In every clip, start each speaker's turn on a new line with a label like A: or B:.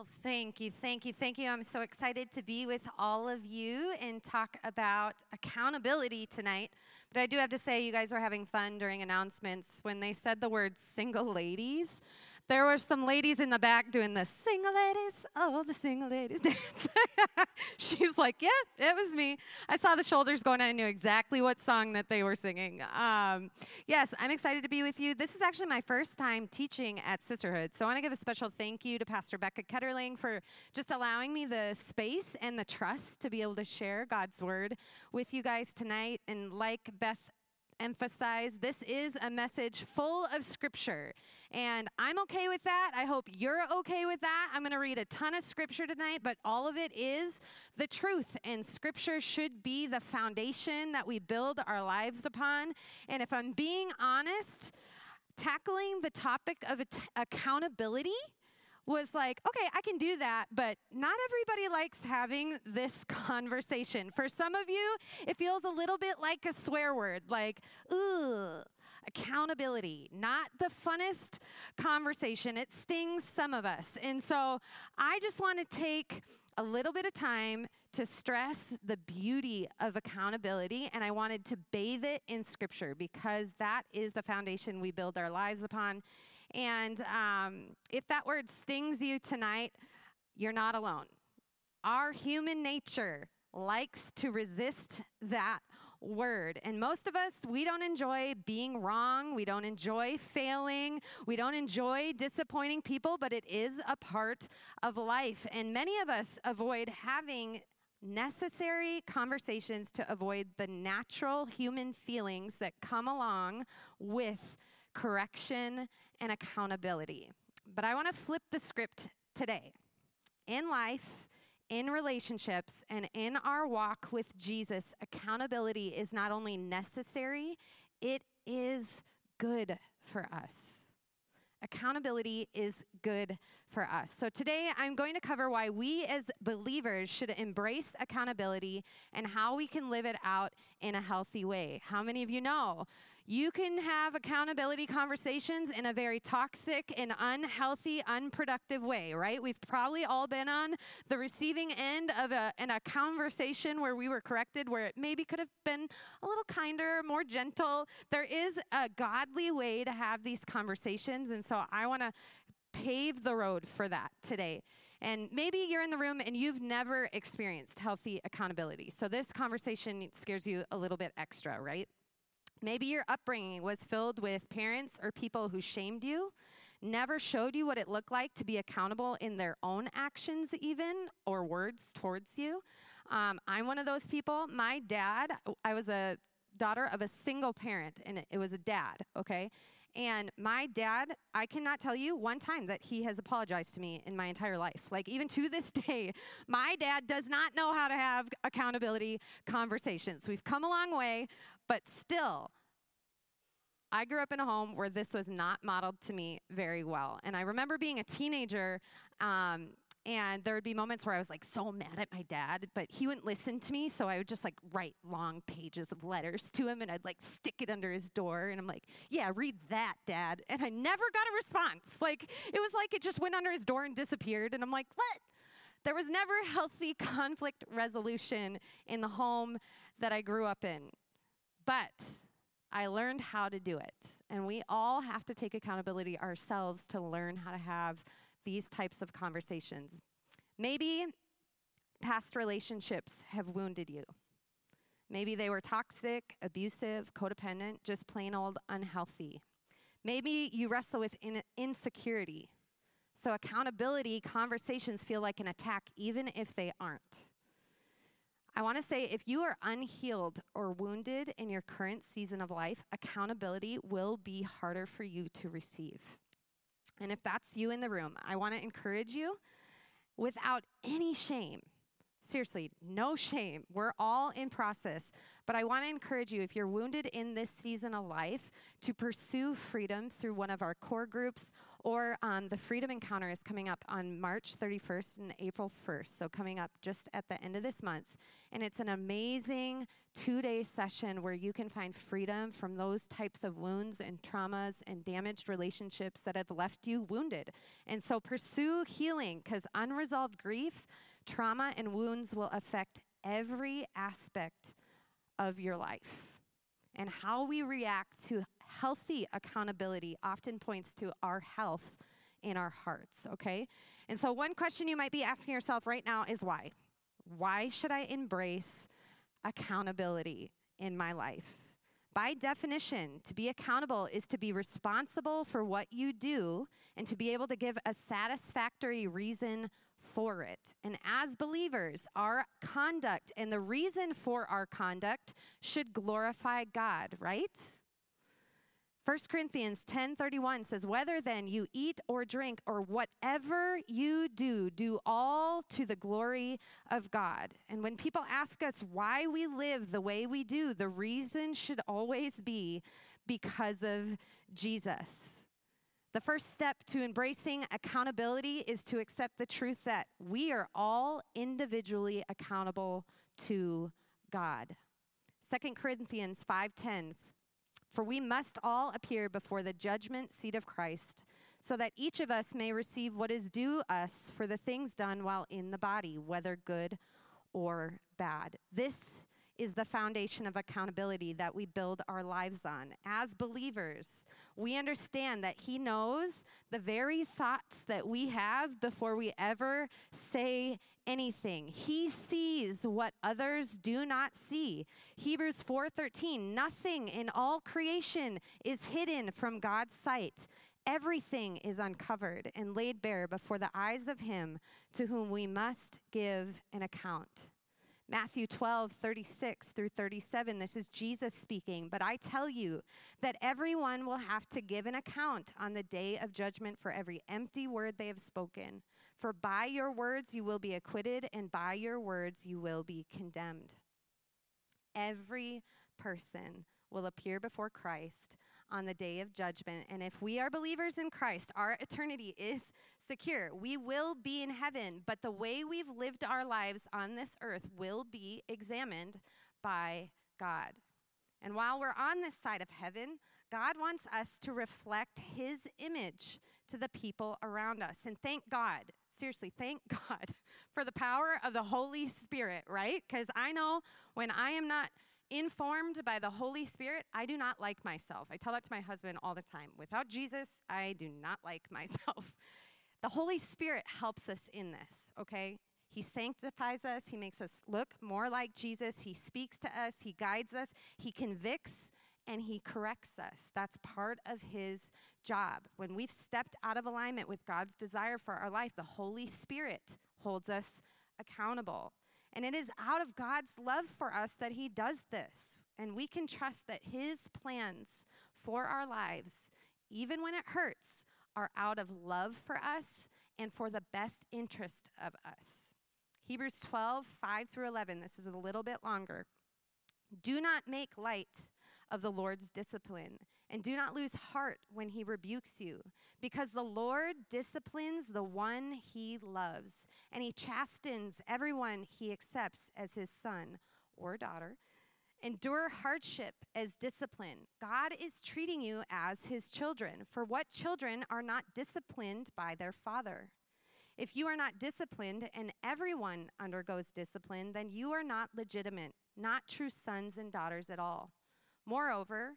A: Well, thank you, thank you, thank you. I'm so excited to be with all of you and talk about accountability tonight. But I do have to say, you guys were having fun during announcements. When they said the word single ladies, there were some ladies in the back doing the single ladies, oh, the single ladies dance. She's like, yeah, it was me. I saw the shoulders going. I knew exactly what song that they were singing. Um, yes, I'm excited to be with you. This is actually my first time teaching at Sisterhood. So I want to give a special thank you to Pastor Becca Ketterling for just allowing me the space and the trust to be able to share God's word with you guys tonight. And like Beth emphasize this is a message full of scripture. And I'm okay with that. I hope you're okay with that. I'm going to read a ton of scripture tonight, but all of it is the truth. And scripture should be the foundation that we build our lives upon. And if I'm being honest, tackling the topic of accountability was like, okay, I can do that, but not everybody likes having this conversation. For some of you, it feels a little bit like a swear word, like, ugh. Accountability, not the funnest conversation. It stings some of us. And so I just want to take a little bit of time to stress the beauty of accountability, and I wanted to bathe it in Scripture because that is the foundation we build our lives upon. And um, if that word stings you tonight, you're not alone. Our human nature likes to resist that word. And most of us, we don't enjoy being wrong. We don't enjoy failing. We don't enjoy disappointing people, but it is a part of life. And many of us avoid having necessary conversations to avoid the natural human feelings that come along with correction and accountability. But I want to flip the script today. In life, in relationships, and in our walk with Jesus, accountability is not only necessary, it is good for us. Accountability is good for us. So, today I'm going to cover why we as believers should embrace accountability and how we can live it out in a healthy way. How many of you know you can have accountability conversations in a very toxic and unhealthy, unproductive way, right? We've probably all been on the receiving end of a, in a conversation where we were corrected, where it maybe could have been a little kinder, more gentle. There is a godly way to have these conversations, and so I want to pave the road for that today. And maybe you're in the room and you've never experienced healthy accountability. So this conversation scares you a little bit extra, right? Maybe your upbringing was filled with parents or people who shamed you, never showed you what it looked like to be accountable in their own actions, even or words towards you. Um, I'm one of those people. My dad, I was a daughter of a single parent, and it was a dad, okay? And my dad, I cannot tell you one time that he has apologized to me in my entire life. Like, even to this day, my dad does not know how to have accountability conversations. We've come a long way, but still, I grew up in a home where this was not modeled to me very well. And I remember being a teenager, um, and there would be moments where I was like so mad at my dad, but he wouldn't listen to me. So I would just like write long pages of letters to him and I'd like stick it under his door. And I'm like, yeah, read that, dad. And I never got a response. Like it was like it just went under his door and disappeared. And I'm like, what? There was never healthy conflict resolution in the home that I grew up in. But I learned how to do it. And we all have to take accountability ourselves to learn how to have these types of conversations. Maybe past relationships have wounded you. Maybe they were toxic, abusive, codependent, just plain old unhealthy. Maybe you wrestle with in- insecurity. So, accountability conversations feel like an attack, even if they aren't. I want to say if you are unhealed or wounded in your current season of life, accountability will be harder for you to receive. And if that's you in the room, I want to encourage you without any shame. Seriously, no shame. We're all in process. But I want to encourage you, if you're wounded in this season of life, to pursue freedom through one of our core groups Or um, the Freedom Encounter is coming up on March 31st and April 1st, so coming up just at the end of this month. And it's an amazing two day session where you can find freedom from those types of wounds and traumas and damaged relationships that have left you wounded. And so pursue healing because unresolved grief, trauma, and wounds will affect every aspect of your life. And how we react to healthy accountability often points to our health in our hearts, okay? And so, one question you might be asking yourself right now is why? Why should I embrace accountability in my life? By definition, to be accountable is to be responsible for what you do and to be able to give a satisfactory reason for it. And as believers, our conduct and the reason for our conduct should glorify God, right? 1 Corinthians 10:31 says whether then you eat or drink or whatever you do do all to the glory of God. And when people ask us why we live the way we do, the reason should always be because of Jesus. The first step to embracing accountability is to accept the truth that we are all individually accountable to God. 2 Corinthians 5:10 For we must all appear before the judgment seat of Christ, so that each of us may receive what is due us for the things done while in the body, whether good or bad. This is the foundation of accountability that we build our lives on. As believers, we understand that He knows the very thoughts that we have before we ever say anything. He sees what others do not see. Hebrews 4:13, nothing in all creation is hidden from God's sight. Everything is uncovered and laid bare before the eyes of him to whom we must give an account. Matthew 12, 36 through 37. This is Jesus speaking. But I tell you that everyone will have to give an account on the day of judgment for every empty word they have spoken. For by your words you will be acquitted, and by your words you will be condemned. Every person will appear before Christ on the day of judgment. And if we are believers in Christ, our eternity is secure. We will be in heaven, but the way we've lived our lives on this earth will be examined by God. And while we're on this side of heaven, God wants us to reflect His image to the people around us. And thank God, seriously, thank God for the power of the Holy Spirit, right? Because I know when I am not informed by the Holy Spirit, I do not like myself. I tell that to my husband all the time. Without Jesus, I do not like myself. The Holy Spirit helps us in this, okay? He sanctifies us, He makes us look more like Jesus, He speaks to us, He guides us, He convicts, and He corrects us. That's part of His job. When we've stepped out of alignment with God's desire for our life, the Holy Spirit holds us accountable. And it is out of God's love for us that He does this. And we can trust that His plans for our lives, even when it hurts, are out of love for us and for the best interest of us. Hebrews 12, 5 through 11. This is a little bit longer. Do not make light of the Lord's discipline, and do not lose heart when he rebukes you, because the Lord disciplines the one he loves, and he chastens everyone he accepts as his son or daughter. Endure hardship as discipline. God is treating you as his children. For what children are not disciplined by their father? If you are not disciplined and everyone undergoes discipline, then you are not legitimate, not true sons and daughters at all. Moreover,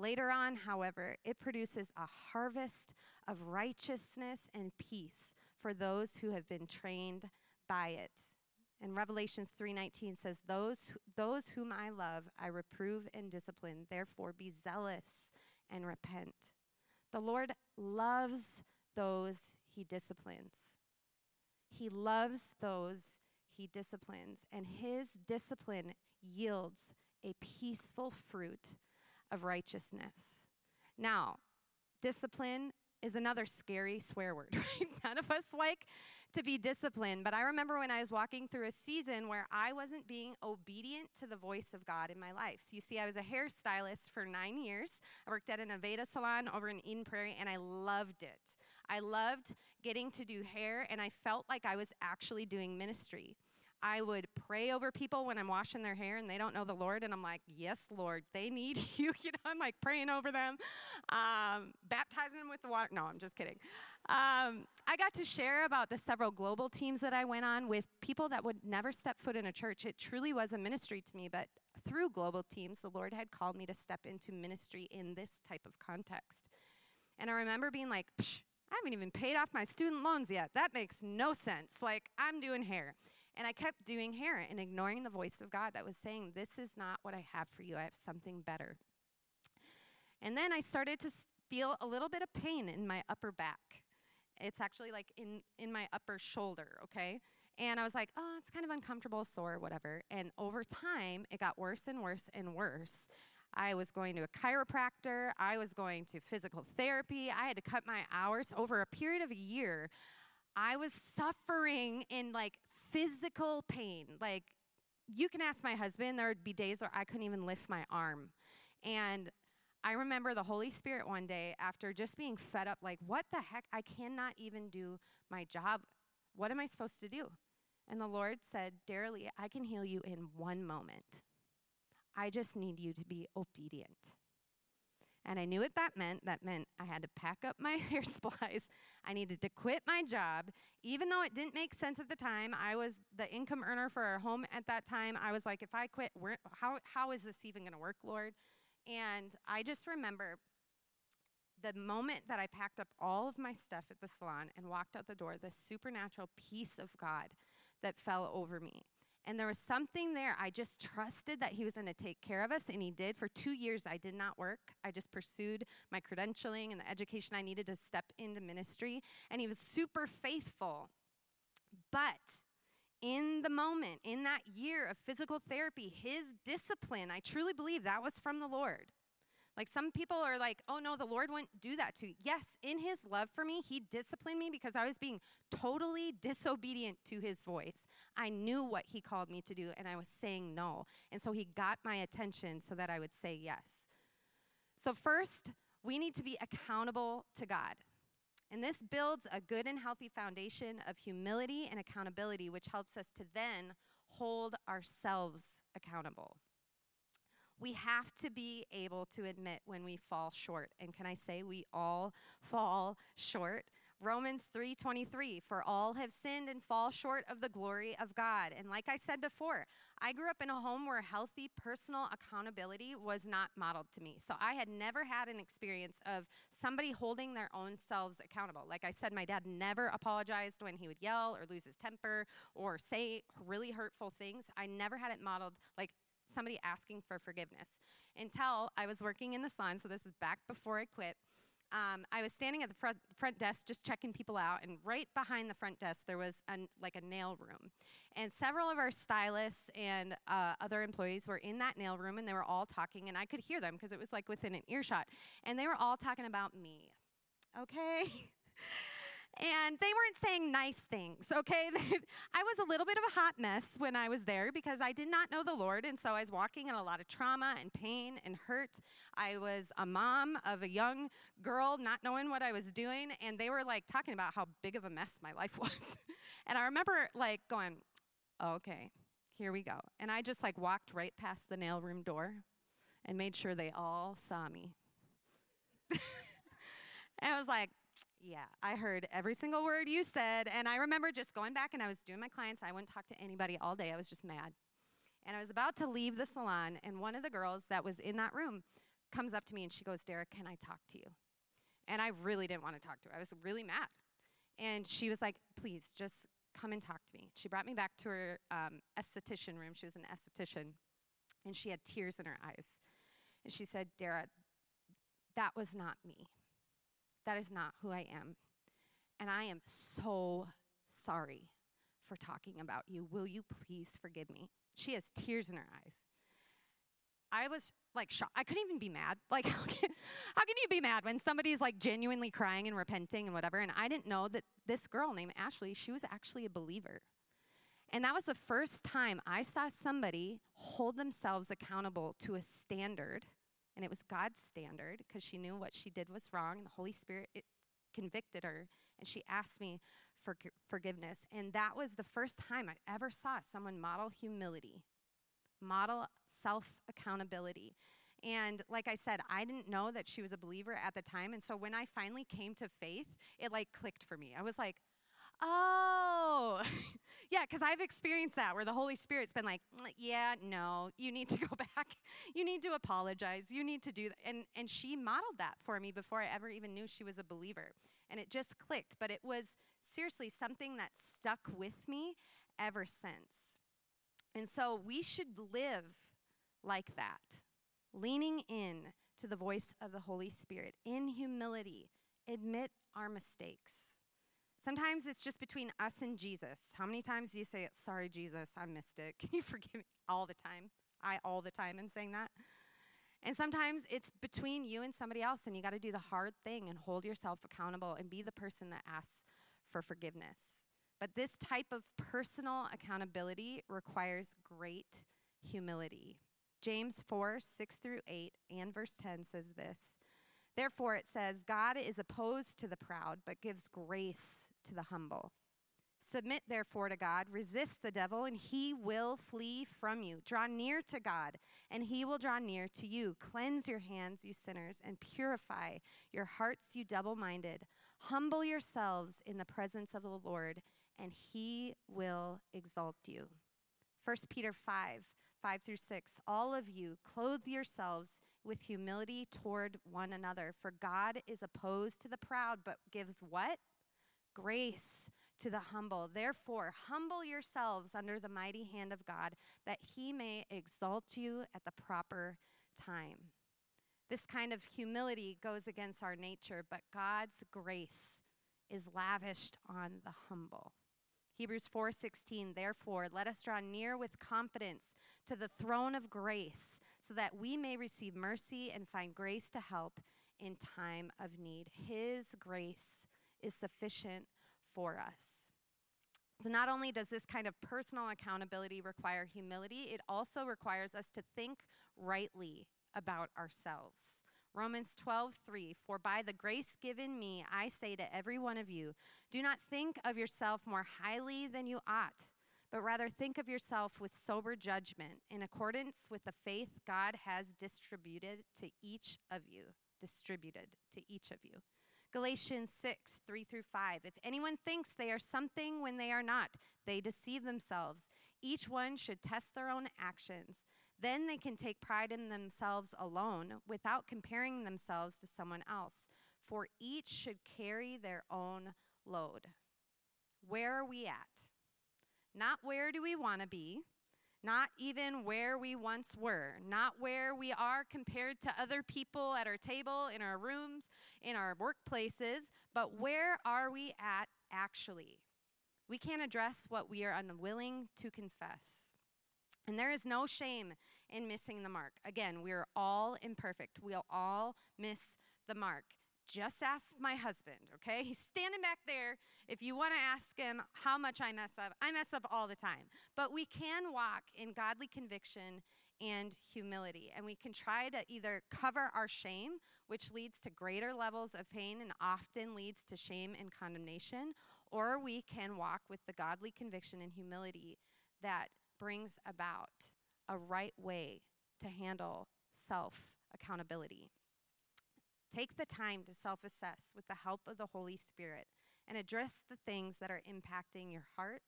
A: Later on, however, it produces a harvest of righteousness and peace for those who have been trained by it. And Revelations 3:19 says, "Those those whom I love, I reprove and discipline. Therefore be zealous and repent." The Lord loves those he disciplines. He loves those he disciplines, and his discipline yields a peaceful fruit of righteousness. Now, discipline is another scary swear word, right? None of us like to be disciplined, but I remember when I was walking through a season where I wasn't being obedient to the voice of God in my life. So you see, I was a hairstylist for nine years. I worked at an Aveda salon over in Eden Prairie, and I loved it. I loved getting to do hair, and I felt like I was actually doing ministry. I would pray over people when I'm washing their hair and they don't know the Lord. And I'm like, yes, Lord, they need you. you know, I'm like praying over them, um, baptizing them with the water. No, I'm just kidding. Um, I got to share about the several global teams that I went on with people that would never step foot in a church. It truly was a ministry to me, but through global teams, the Lord had called me to step into ministry in this type of context. And I remember being like, I haven't even paid off my student loans yet. That makes no sense. Like, I'm doing hair. And I kept doing hair and ignoring the voice of God that was saying, This is not what I have for you. I have something better. And then I started to feel a little bit of pain in my upper back. It's actually like in, in my upper shoulder, okay? And I was like, oh, it's kind of uncomfortable, sore, whatever. And over time, it got worse and worse and worse. I was going to a chiropractor. I was going to physical therapy. I had to cut my hours over a period of a year. I was suffering in like physical pain. Like, you can ask my husband, there would be days where I couldn't even lift my arm. And I remember the Holy Spirit one day after just being fed up, like, what the heck? I cannot even do my job. What am I supposed to do? And the Lord said, Daralee, I can heal you in one moment. I just need you to be obedient. And I knew what that meant. That meant I had to pack up my hair supplies. I needed to quit my job. Even though it didn't make sense at the time, I was the income earner for our home at that time. I was like, if I quit, how, how is this even going to work, Lord? And I just remember the moment that I packed up all of my stuff at the salon and walked out the door, the supernatural peace of God that fell over me. And there was something there. I just trusted that he was going to take care of us, and he did. For two years, I did not work. I just pursued my credentialing and the education I needed to step into ministry, and he was super faithful. But in the moment, in that year of physical therapy, his discipline, I truly believe that was from the Lord. Like some people are like, oh no, the Lord wouldn't do that to you. Yes, in his love for me, he disciplined me because I was being totally disobedient to his voice. I knew what he called me to do and I was saying no. And so he got my attention so that I would say yes. So, first, we need to be accountable to God. And this builds a good and healthy foundation of humility and accountability, which helps us to then hold ourselves accountable we have to be able to admit when we fall short. And can I say we all fall short? Romans 3:23 for all have sinned and fall short of the glory of God. And like I said before, I grew up in a home where healthy personal accountability was not modeled to me. So I had never had an experience of somebody holding their own selves accountable. Like I said, my dad never apologized when he would yell or lose his temper or say really hurtful things. I never had it modeled like somebody asking for forgiveness until I was working in the salon. So this is back before I quit. Um, I was standing at the front, front desk just checking people out, and right behind the front desk there was an, like a nail room, and several of our stylists and uh, other employees were in that nail room, and they were all talking, and I could hear them because it was like within an earshot, and they were all talking about me. Okay. and they weren't saying nice things, okay? I was a little bit of a hot mess when I was there because I did not know the Lord, and so I was walking in a lot of trauma and pain and hurt. I was a mom of a young girl, not knowing what I was doing, and they were like talking about how big of a mess my life was. and I remember like going, oh, okay, here we go. And I just like walked right past the nail room door and made sure they all saw me. and I was like, yeah, I heard every single word you said. And I remember just going back and I was doing my clients. I wouldn't talk to anybody all day. I was just mad. And I was about to leave the salon, and one of the girls that was in that room comes up to me and she goes, Derek, can I talk to you? And I really didn't want to talk to her. I was really mad. And she was like, please, just come and talk to me. She brought me back to her um, esthetician room. She was an esthetician, and she had tears in her eyes. And she said, Dara, that was not me. That is not who I am. And I am so sorry for talking about you. Will you please forgive me? She has tears in her eyes. I was like shocked. I couldn't even be mad. Like, how can, how can you be mad when somebody's like genuinely crying and repenting and whatever? And I didn't know that this girl named Ashley, she was actually a believer. And that was the first time I saw somebody hold themselves accountable to a standard, and it was God's standard because she knew what she did was wrong, and the Holy Spirit convicted her, and she asked me for forgiveness. And that was the first time I ever saw someone model humility, model self accountability. And like I said, I didn't know that she was a believer at the time. And so when I finally came to faith, it like clicked for me. I was like, oh, yeah, because I've experienced that where the Holy Spirit's been like, mm, yeah, no, you need to go back. You need to apologize. You need to do that. And, and she modeled that for me before I ever even knew she was a believer. And it just clicked. But it was seriously something that stuck with me ever since. And so we should live like that, leaning in to the voice of the Holy Spirit in humility, admit our mistakes Sometimes it's just between us and Jesus. How many times do you say, Sorry, Jesus, I missed it? Can you forgive me? All the time. I all the time am saying that. And sometimes it's between you and somebody else, and you got to do the hard thing and hold yourself accountable and be the person that asks for forgiveness. But this type of personal accountability requires great humility. James 4 6 through 8 and verse 10 says this. Therefore, it says, God is opposed to the proud, but gives grace to the humble. Submit therefore to God, resist the devil, and he will flee from you. Draw near to God, and he will draw near to you. Cleanse your hands, you sinners, and purify your hearts, you double minded. Humble yourselves in the presence of the Lord, and he will exalt you. 1 Peter 5 5 through 6. All of you, clothe yourselves with humility toward one another, for God is opposed to the proud, but gives what? Grace to the humble. Therefore, humble yourselves under the mighty hand of God, that he may exalt you at the proper time. This kind of humility goes against our nature, but God's grace is lavished on the humble. Hebrews 4:16 Therefore let us draw near with confidence to the throne of grace so that we may receive mercy and find grace to help in time of need. His grace is sufficient for us. So, not only does this kind of personal accountability require humility, it also requires us to think rightly about ourselves. Romans 12, 3, For by the grace given me, I say to every one of you, do not think of yourself more highly than you ought, but rather think of yourself with sober judgment, in accordance with the faith God has distributed to each of you. Distributed to each of you. Galatians 6, 3 through 5. If anyone thinks they are something when they are not, they deceive themselves. Each one should test their own actions. Then they can take pride in themselves alone without comparing themselves to someone else, for each should carry their own load. Where are we at? Not where do we want to be, not even where we once were, not where we are compared to other people at our table, in our rooms, in our workplaces, but where are we at actually? We can't address what we are unwilling to confess. And there is no shame in missing the mark. Again, we're all imperfect. We'll all miss the mark. Just ask my husband, okay? He's standing back there. If you want to ask him how much I mess up, I mess up all the time. But we can walk in godly conviction and humility. And we can try to either cover our shame, which leads to greater levels of pain and often leads to shame and condemnation, or we can walk with the godly conviction and humility that brings about a right way to handle self accountability. Take the time to self assess with the help of the Holy Spirit and address the things that are impacting your heart,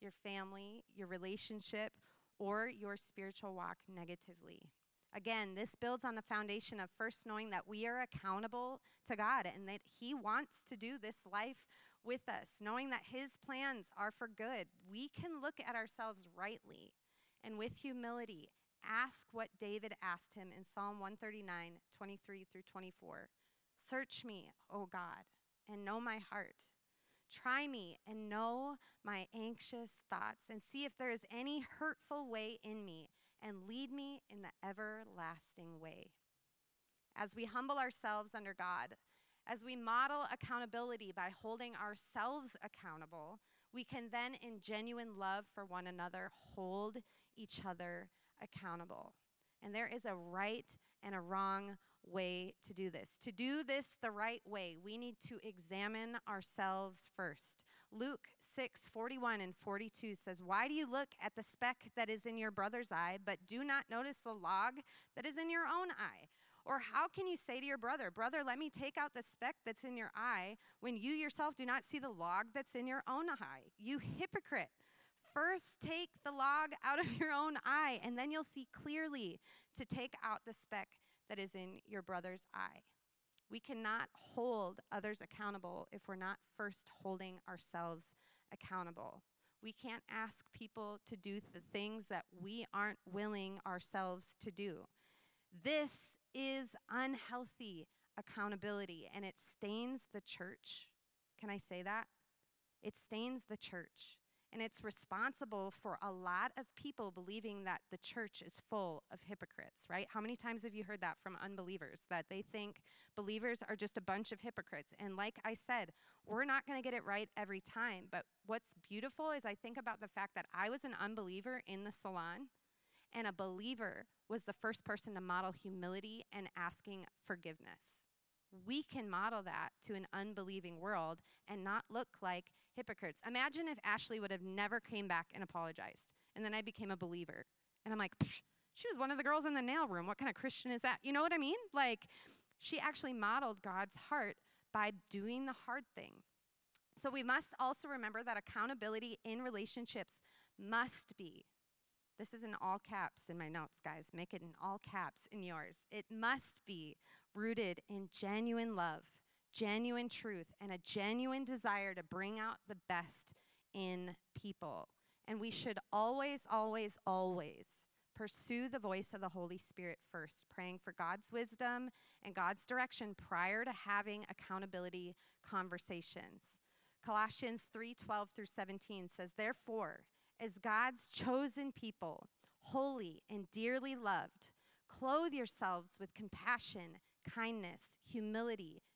A: your family, your relationship, or your spiritual walk negatively. Again, this builds on the foundation of first knowing that we are accountable to God and that He wants to do this life with us, knowing that His plans are for good. We can look at ourselves rightly and with humility ask what David asked him in Psalm 139, 23 through 24. Search me, O God, and know my heart. Try me and know my anxious thoughts, and see if there is any hurtful way in me, and lead me in the everlasting way. As we humble ourselves under God, as we model accountability by holding ourselves accountable, we can then, in genuine love for one another, hold each other accountable. And there is a right and a wrong way to do this. To do this the right way, we need to examine ourselves first. Luke 6 41 and 42 says, Why do you look at the speck that is in your brother's eye, but do not notice the log that is in your own eye? Or how can you say to your brother, Brother, let me take out the speck that's in your eye, when you yourself do not see the log that's in your own eye? You hypocrite. First, take the log out of your own eye, and then you'll see clearly to take out the speck that is in your brother's eye. We cannot hold others accountable if we're not first holding ourselves accountable. We can't ask people to do the things that we aren't willing ourselves to do. This is unhealthy accountability and it stains the church. Can I say that? It stains the church. And it's responsible for a lot of people believing that the church is full of hypocrites, right? How many times have you heard that from unbelievers? That they think believers are just a bunch of hypocrites. And like I said, we're not going to get it right every time. But what's beautiful is I think about the fact that I was an unbeliever in the salon, and a believer was the first person to model humility and asking forgiveness. We can model that to an unbelieving world and not look like hypocrites. Imagine if Ashley would have never came back and apologized, and then I became a believer. And I'm like, she was one of the girls in the nail room. What kind of Christian is that? You know what I mean? Like, she actually modeled God's heart by doing the hard thing. So we must also remember that accountability in relationships must be this is in all caps in my notes, guys. Make it in all caps in yours. It must be rooted in genuine love, genuine truth, and a genuine desire to bring out the best in people. And we should always, always, always pursue the voice of the Holy Spirit first, praying for God's wisdom and God's direction prior to having accountability conversations. Colossians 3:12 through 17 says, "Therefore, as God's chosen people, holy and dearly loved, clothe yourselves with compassion, kindness, humility,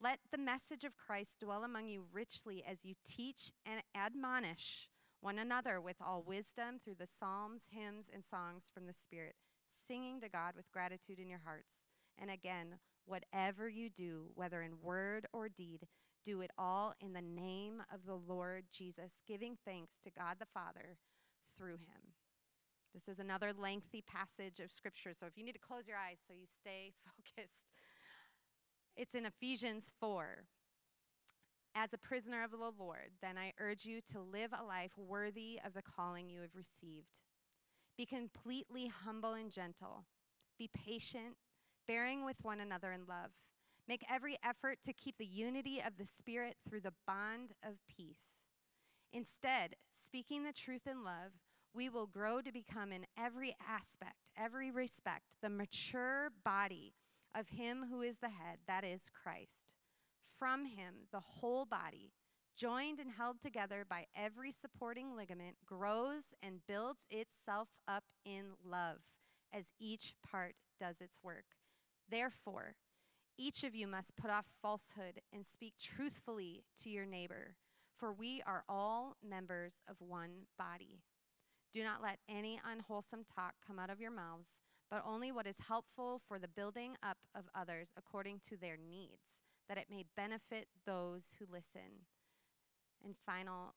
A: Let the message of Christ dwell among you richly as you teach and admonish one another with all wisdom through the psalms, hymns, and songs from the Spirit, singing to God with gratitude in your hearts. And again, whatever you do, whether in word or deed, do it all in the name of the Lord Jesus, giving thanks to God the Father through him. This is another lengthy passage of scripture, so if you need to close your eyes so you stay focused, it's in Ephesians 4. As a prisoner of the Lord, then I urge you to live a life worthy of the calling you have received. Be completely humble and gentle. Be patient, bearing with one another in love. Make every effort to keep the unity of the Spirit through the bond of peace. Instead, speaking the truth in love, we will grow to become in every aspect, every respect, the mature body of Him who is the head, that is Christ. From Him, the whole body, joined and held together by every supporting ligament, grows and builds itself up in love as each part does its work. Therefore, each of you must put off falsehood and speak truthfully to your neighbor, for we are all members of one body. Do not let any unwholesome talk come out of your mouths, but only what is helpful for the building up of others according to their needs, that it may benefit those who listen. And final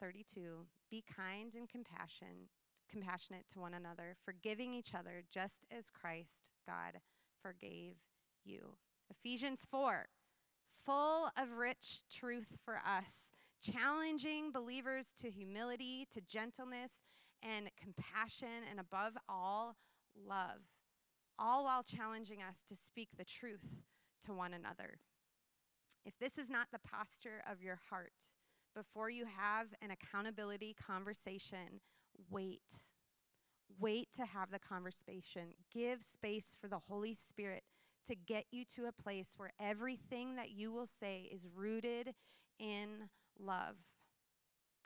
A: 32 Be kind and compassion, compassionate to one another, forgiving each other just as Christ, God, forgave you. Ephesians 4 full of rich truth for us challenging believers to humility, to gentleness, and compassion, and above all, love, all while challenging us to speak the truth to one another. If this is not the posture of your heart before you have an accountability conversation, wait. Wait to have the conversation. Give space for the Holy Spirit to get you to a place where everything that you will say is rooted in love.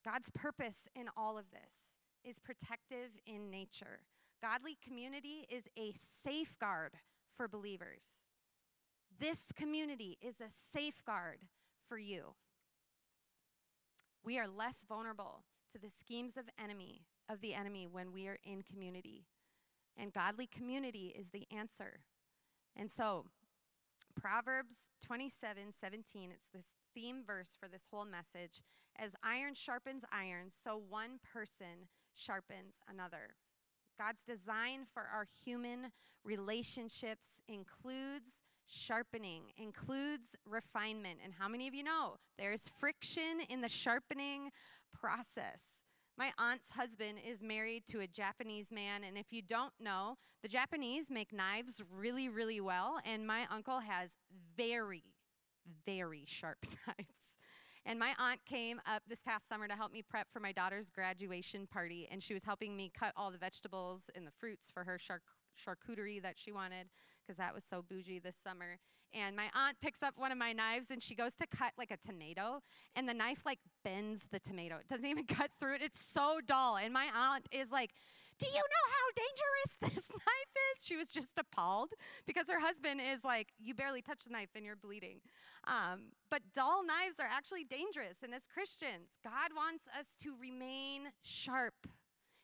A: God's purpose in all of this is protective in nature. Godly community is a safeguard for believers. This community is a safeguard for you. We are less vulnerable to the schemes of enemy of the enemy when we are in community. And godly community is the answer. And so, Proverbs 27 17, it's this theme verse for this whole message. As iron sharpens iron, so one person sharpens another. God's design for our human relationships includes sharpening, includes refinement. And how many of you know there's friction in the sharpening process? My aunt's husband is married to a Japanese man, and if you don't know, the Japanese make knives really, really well, and my uncle has very, very sharp knives. And my aunt came up this past summer to help me prep for my daughter's graduation party, and she was helping me cut all the vegetables and the fruits for her char- charcuterie that she wanted because that was so bougie this summer. And my aunt picks up one of my knives and she goes to cut like a tomato, and the knife like bends the tomato. It doesn't even cut through it. It's so dull. And my aunt is like, Do you know how dangerous this knife is? She was just appalled because her husband is like, You barely touch the knife and you're bleeding. Um, but dull knives are actually dangerous. And as Christians, God wants us to remain sharp.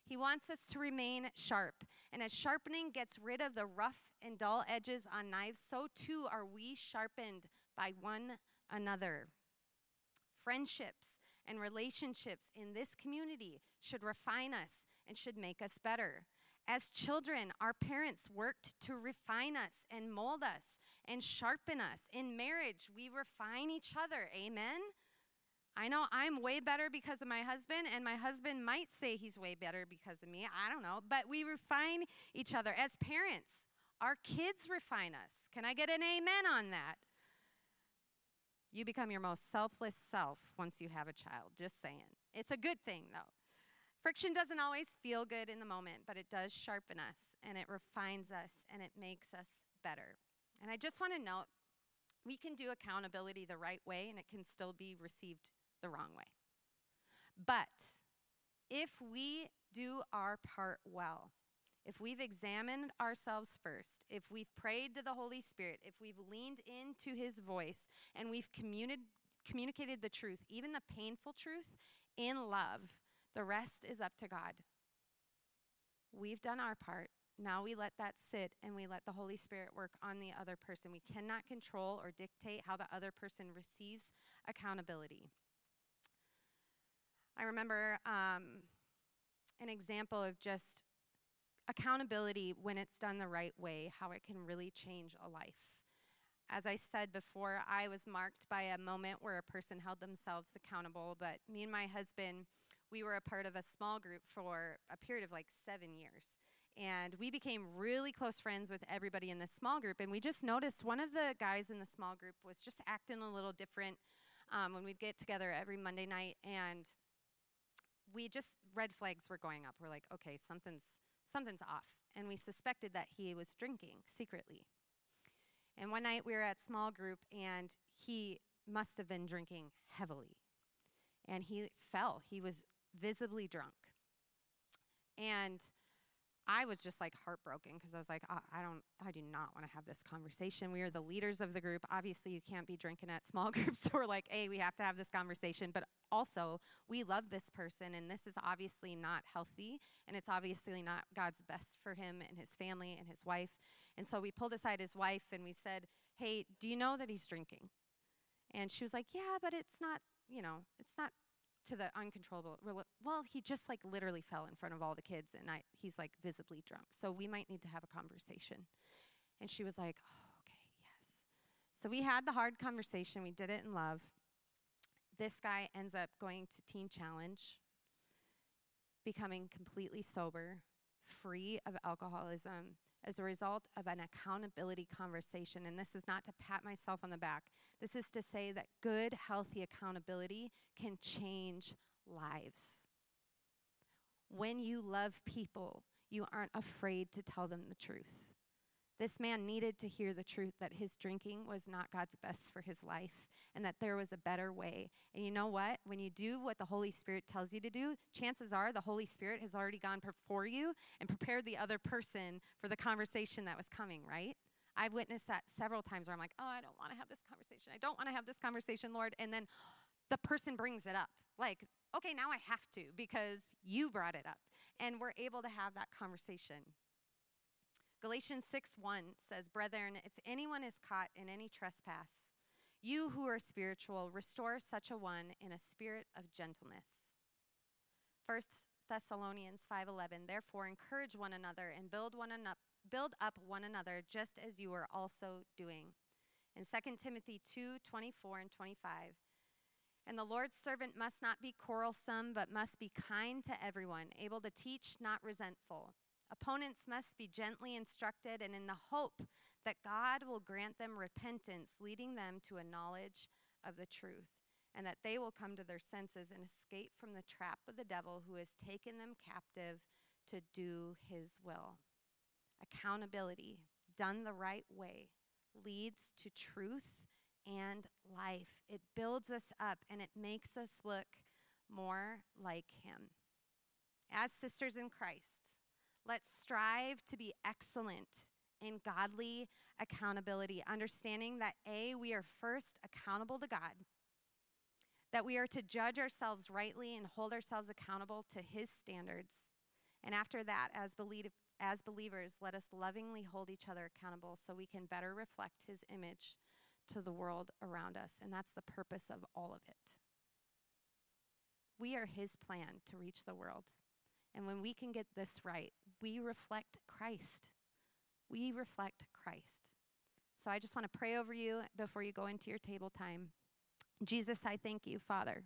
A: He wants us to remain sharp. And as sharpening gets rid of the rough and dull edges on knives, so too are we sharpened by one another. Friendships and relationships in this community should refine us and should make us better. As children, our parents worked to refine us and mold us and sharpen us. In marriage, we refine each other. Amen? I know I'm way better because of my husband, and my husband might say he's way better because of me. I don't know. But we refine each other. As parents, our kids refine us. Can I get an amen on that? You become your most selfless self once you have a child. Just saying. It's a good thing, though. Friction doesn't always feel good in the moment, but it does sharpen us and it refines us and it makes us better. And I just want to note we can do accountability the right way and it can still be received the wrong way. But if we do our part well, if we've examined ourselves first, if we've prayed to the Holy Spirit, if we've leaned into His voice, and we've communi- communicated the truth, even the painful truth, in love, the rest is up to God. We've done our part. Now we let that sit and we let the Holy Spirit work on the other person. We cannot control or dictate how the other person receives accountability. I remember um, an example of just accountability when it's done the right way, how it can really change a life. As I said before, I was marked by a moment where a person held themselves accountable, but me and my husband, we were a part of a small group for a period of like seven years. And we became really close friends with everybody in this small group. And we just noticed one of the guys in the small group was just acting a little different um, when we'd get together every Monday night. And we just, red flags were going up. We're like, okay, something's something's off. And we suspected that he was drinking secretly. And one night we were at small group and he must have been drinking heavily. And he fell. He was visibly drunk. And I was just like heartbroken because I was like, I, I, don't, I do not want to have this conversation. We are the leaders of the group. Obviously, you can't be drinking at small groups. So we're like, hey, we have to have this conversation. But also, we love this person, and this is obviously not healthy, and it's obviously not God's best for him and his family and his wife. And so we pulled aside his wife and we said, hey, do you know that he's drinking? And she was like, yeah, but it's not, you know, it's not to the uncontrollable. Well, he just like literally fell in front of all the kids, and I, he's like visibly drunk. So we might need to have a conversation. And she was like, oh, okay, yes. So we had the hard conversation. We did it in love. This guy ends up going to Teen Challenge. becoming completely sober, free of alcoholism, as a result of an accountability conversation. And this is not to pat myself on the back, this is to say that good, healthy accountability can change lives. When you love people, you aren't afraid to tell them the truth. This man needed to hear the truth that his drinking was not God's best for his life and that there was a better way. And you know what? When you do what the Holy Spirit tells you to do, chances are the Holy Spirit has already gone before you and prepared the other person for the conversation that was coming, right? I've witnessed that several times where I'm like, oh, I don't want to have this conversation. I don't want to have this conversation, Lord. And then the person brings it up. Like, okay, now I have to because you brought it up. And we're able to have that conversation. Galatians 6 1 says, Brethren, if anyone is caught in any trespass, you who are spiritual, restore such a one in a spirit of gentleness. 1 Thessalonians 5:11 Therefore encourage one another and build one an- build up one another just as you are also doing. In 2 Timothy 2:24 and 25 And the Lord's servant must not be quarrelsome but must be kind to everyone, able to teach, not resentful Opponents must be gently instructed and in the hope that God will grant them repentance, leading them to a knowledge of the truth, and that they will come to their senses and escape from the trap of the devil who has taken them captive to do his will. Accountability, done the right way, leads to truth and life. It builds us up and it makes us look more like him. As sisters in Christ, Let's strive to be excellent in godly accountability, understanding that A, we are first accountable to God, that we are to judge ourselves rightly and hold ourselves accountable to His standards. And after that, as, belie- as believers, let us lovingly hold each other accountable so we can better reflect His image to the world around us. And that's the purpose of all of it. We are His plan to reach the world. And when we can get this right, we reflect Christ. We reflect Christ. So I just want to pray over you before you go into your table time. Jesus, I thank you, Father,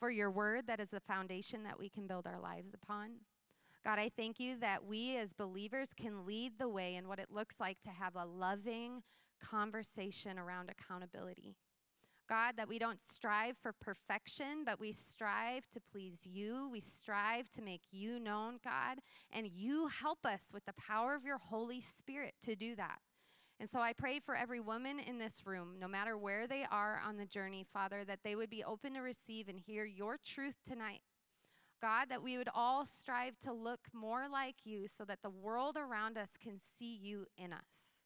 A: for your word that is the foundation that we can build our lives upon. God, I thank you that we as believers can lead the way in what it looks like to have a loving conversation around accountability. God, that we don't strive for perfection, but we strive to please you. We strive to make you known, God, and you help us with the power of your Holy Spirit to do that. And so I pray for every woman in this room, no matter where they are on the journey, Father, that they would be open to receive and hear your truth tonight. God, that we would all strive to look more like you so that the world around us can see you in us.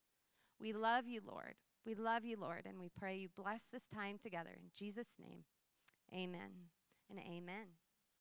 A: We love you, Lord. We love you, Lord, and we pray you bless this time together. In Jesus' name, amen and amen.